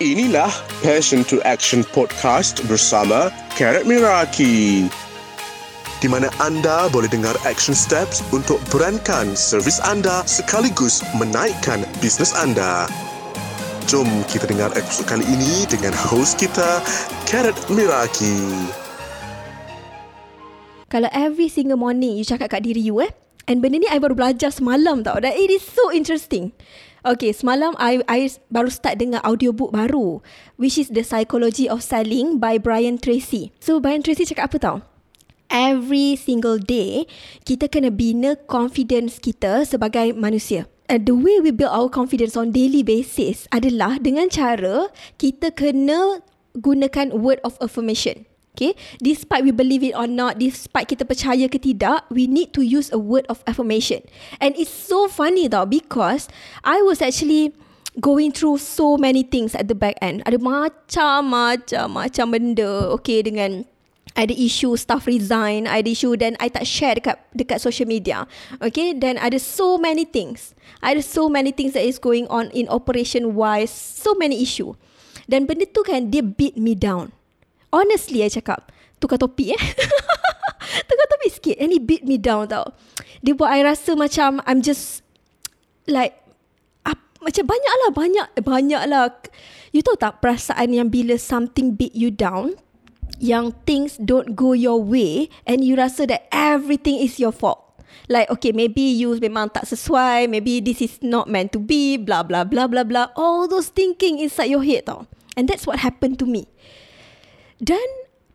Inilah Passion to Action Podcast bersama Karat Miraki. Di mana anda boleh dengar action steps untuk berankan servis anda sekaligus menaikkan bisnes anda. Jom kita dengar episod kali ini dengan host kita, Karat Miraki. Kalau every single morning you cakap kat diri you eh. And benda ni I baru belajar semalam tau. Dan it is so interesting. Okay, semalam I, I baru start dengar audiobook baru. Which is The Psychology of Selling by Brian Tracy. So, Brian Tracy cakap apa tau? Every single day, kita kena bina confidence kita sebagai manusia. And the way we build our confidence on daily basis adalah dengan cara kita kena gunakan word of affirmation. Okay, despite we believe it or not, despite kita percaya ke tidak, we need to use a word of affirmation. And it's so funny tau because I was actually going through so many things at the back end. Ada macam-macam macam benda, okay, dengan ada isu staff resign, ada isu dan I tak share dekat dekat social media. Okay, then ada so many things. Ada so many things that is going on in operation wise, so many issue. Dan benda tu kan dia beat me down. Honestly, I cakap. Tukar topik eh. Tukar topik sikit. And it beat me down tau. Dia buat I rasa macam I'm just like up, macam banyak lah, banyak, banyak lah. You tahu tak perasaan yang bila something beat you down, yang things don't go your way and you rasa that everything is your fault. Like, okay, maybe you memang tak sesuai, maybe this is not meant to be, blah, blah, blah, blah, blah. All those thinking inside your head tau. And that's what happened to me. Dan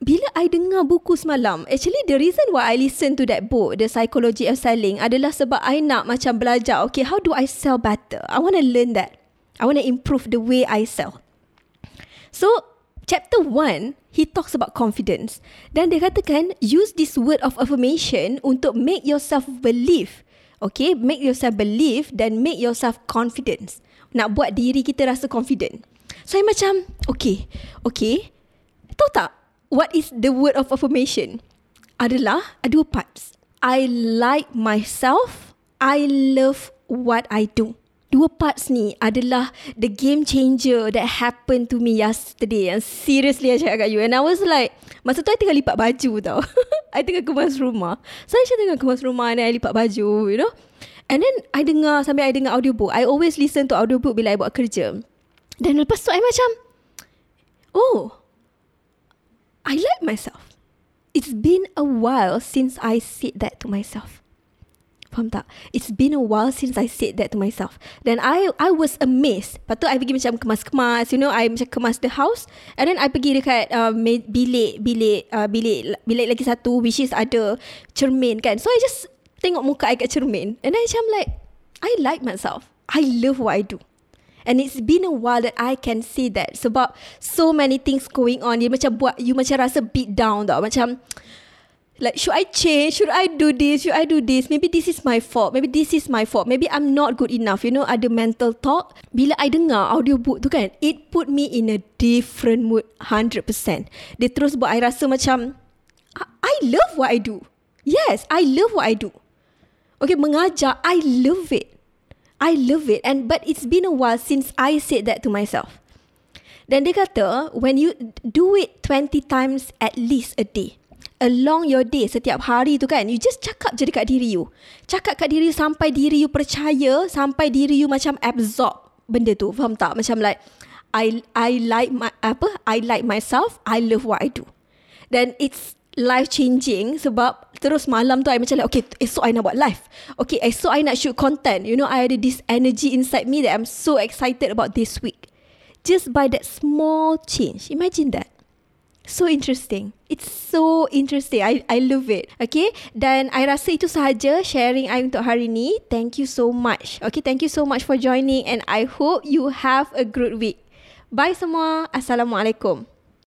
bila I dengar buku semalam, actually the reason why I listen to that book, The Psychology of Selling, adalah sebab I nak macam belajar, okay, how do I sell better? I want to learn that. I want to improve the way I sell. So, chapter one, he talks about confidence. Dan dia katakan, use this word of affirmation untuk make yourself believe. Okay, make yourself believe dan make yourself confidence. Nak buat diri kita rasa confident. So, I macam, okay, okay, Tahu tak what is the word of affirmation? Adalah ada dua parts. I like myself. I love what I do. Dua parts ni adalah the game changer that happened to me yesterday. And seriously I cakap kat you. And I was like, masa tu I tengah lipat baju tau. I tengah kemas rumah. So I tengah kemas rumah and I lipat baju, you know. And then I dengar sambil I dengar audiobook. I always listen to audiobook bila I buat kerja. Dan lepas tu I macam, oh, I like myself. It's been a while since I said that to myself. Faham tak? It's been a while since I said that to myself. Then I I was amazed. Lepas tu I pergi macam kemas-kemas. You know, I macam kemas the house. And then I pergi dekat uh, bilik, bilik, uh, bilik, bilik lagi satu which is ada cermin kan. So I just tengok muka I kat cermin. And then macam like, I like myself. I love what I do. And it's been a while that I can see that sebab so many things going on. Dia macam buat you macam rasa beat down tau. Macam like should I change? Should I do this? Should I do this? Maybe this is my fault. Maybe this is my fault. Maybe I'm not good enough. You know, ada mental talk. Bila I dengar audiobook tu kan, it put me in a different mood 100%. Dia terus buat I rasa macam I love what I do. Yes, I love what I do. Okay, mengajar, I love it. I love it and but it's been a while since I said that to myself. Dan dia kata when you do it 20 times at least a day. Along your day setiap hari tu kan you just cakap je dekat diri you. Cakap kat diri you sampai diri you percaya, sampai diri you macam absorb benda tu. Faham tak? Macam like I I like my apa? I like myself. I love what I do. Then it's life changing sebab terus malam tu I macam like okay esok I nak buat live okay esok I nak shoot content you know I ada this energy inside me that I'm so excited about this week. Just by that small change. Imagine that. So interesting. It's so interesting. I I love it. Okay? Dan I rasa itu sahaja sharing I untuk hari ni. Thank you so much. Okay thank you so much for joining and I hope you have a good week. Bye semua. Assalamualaikum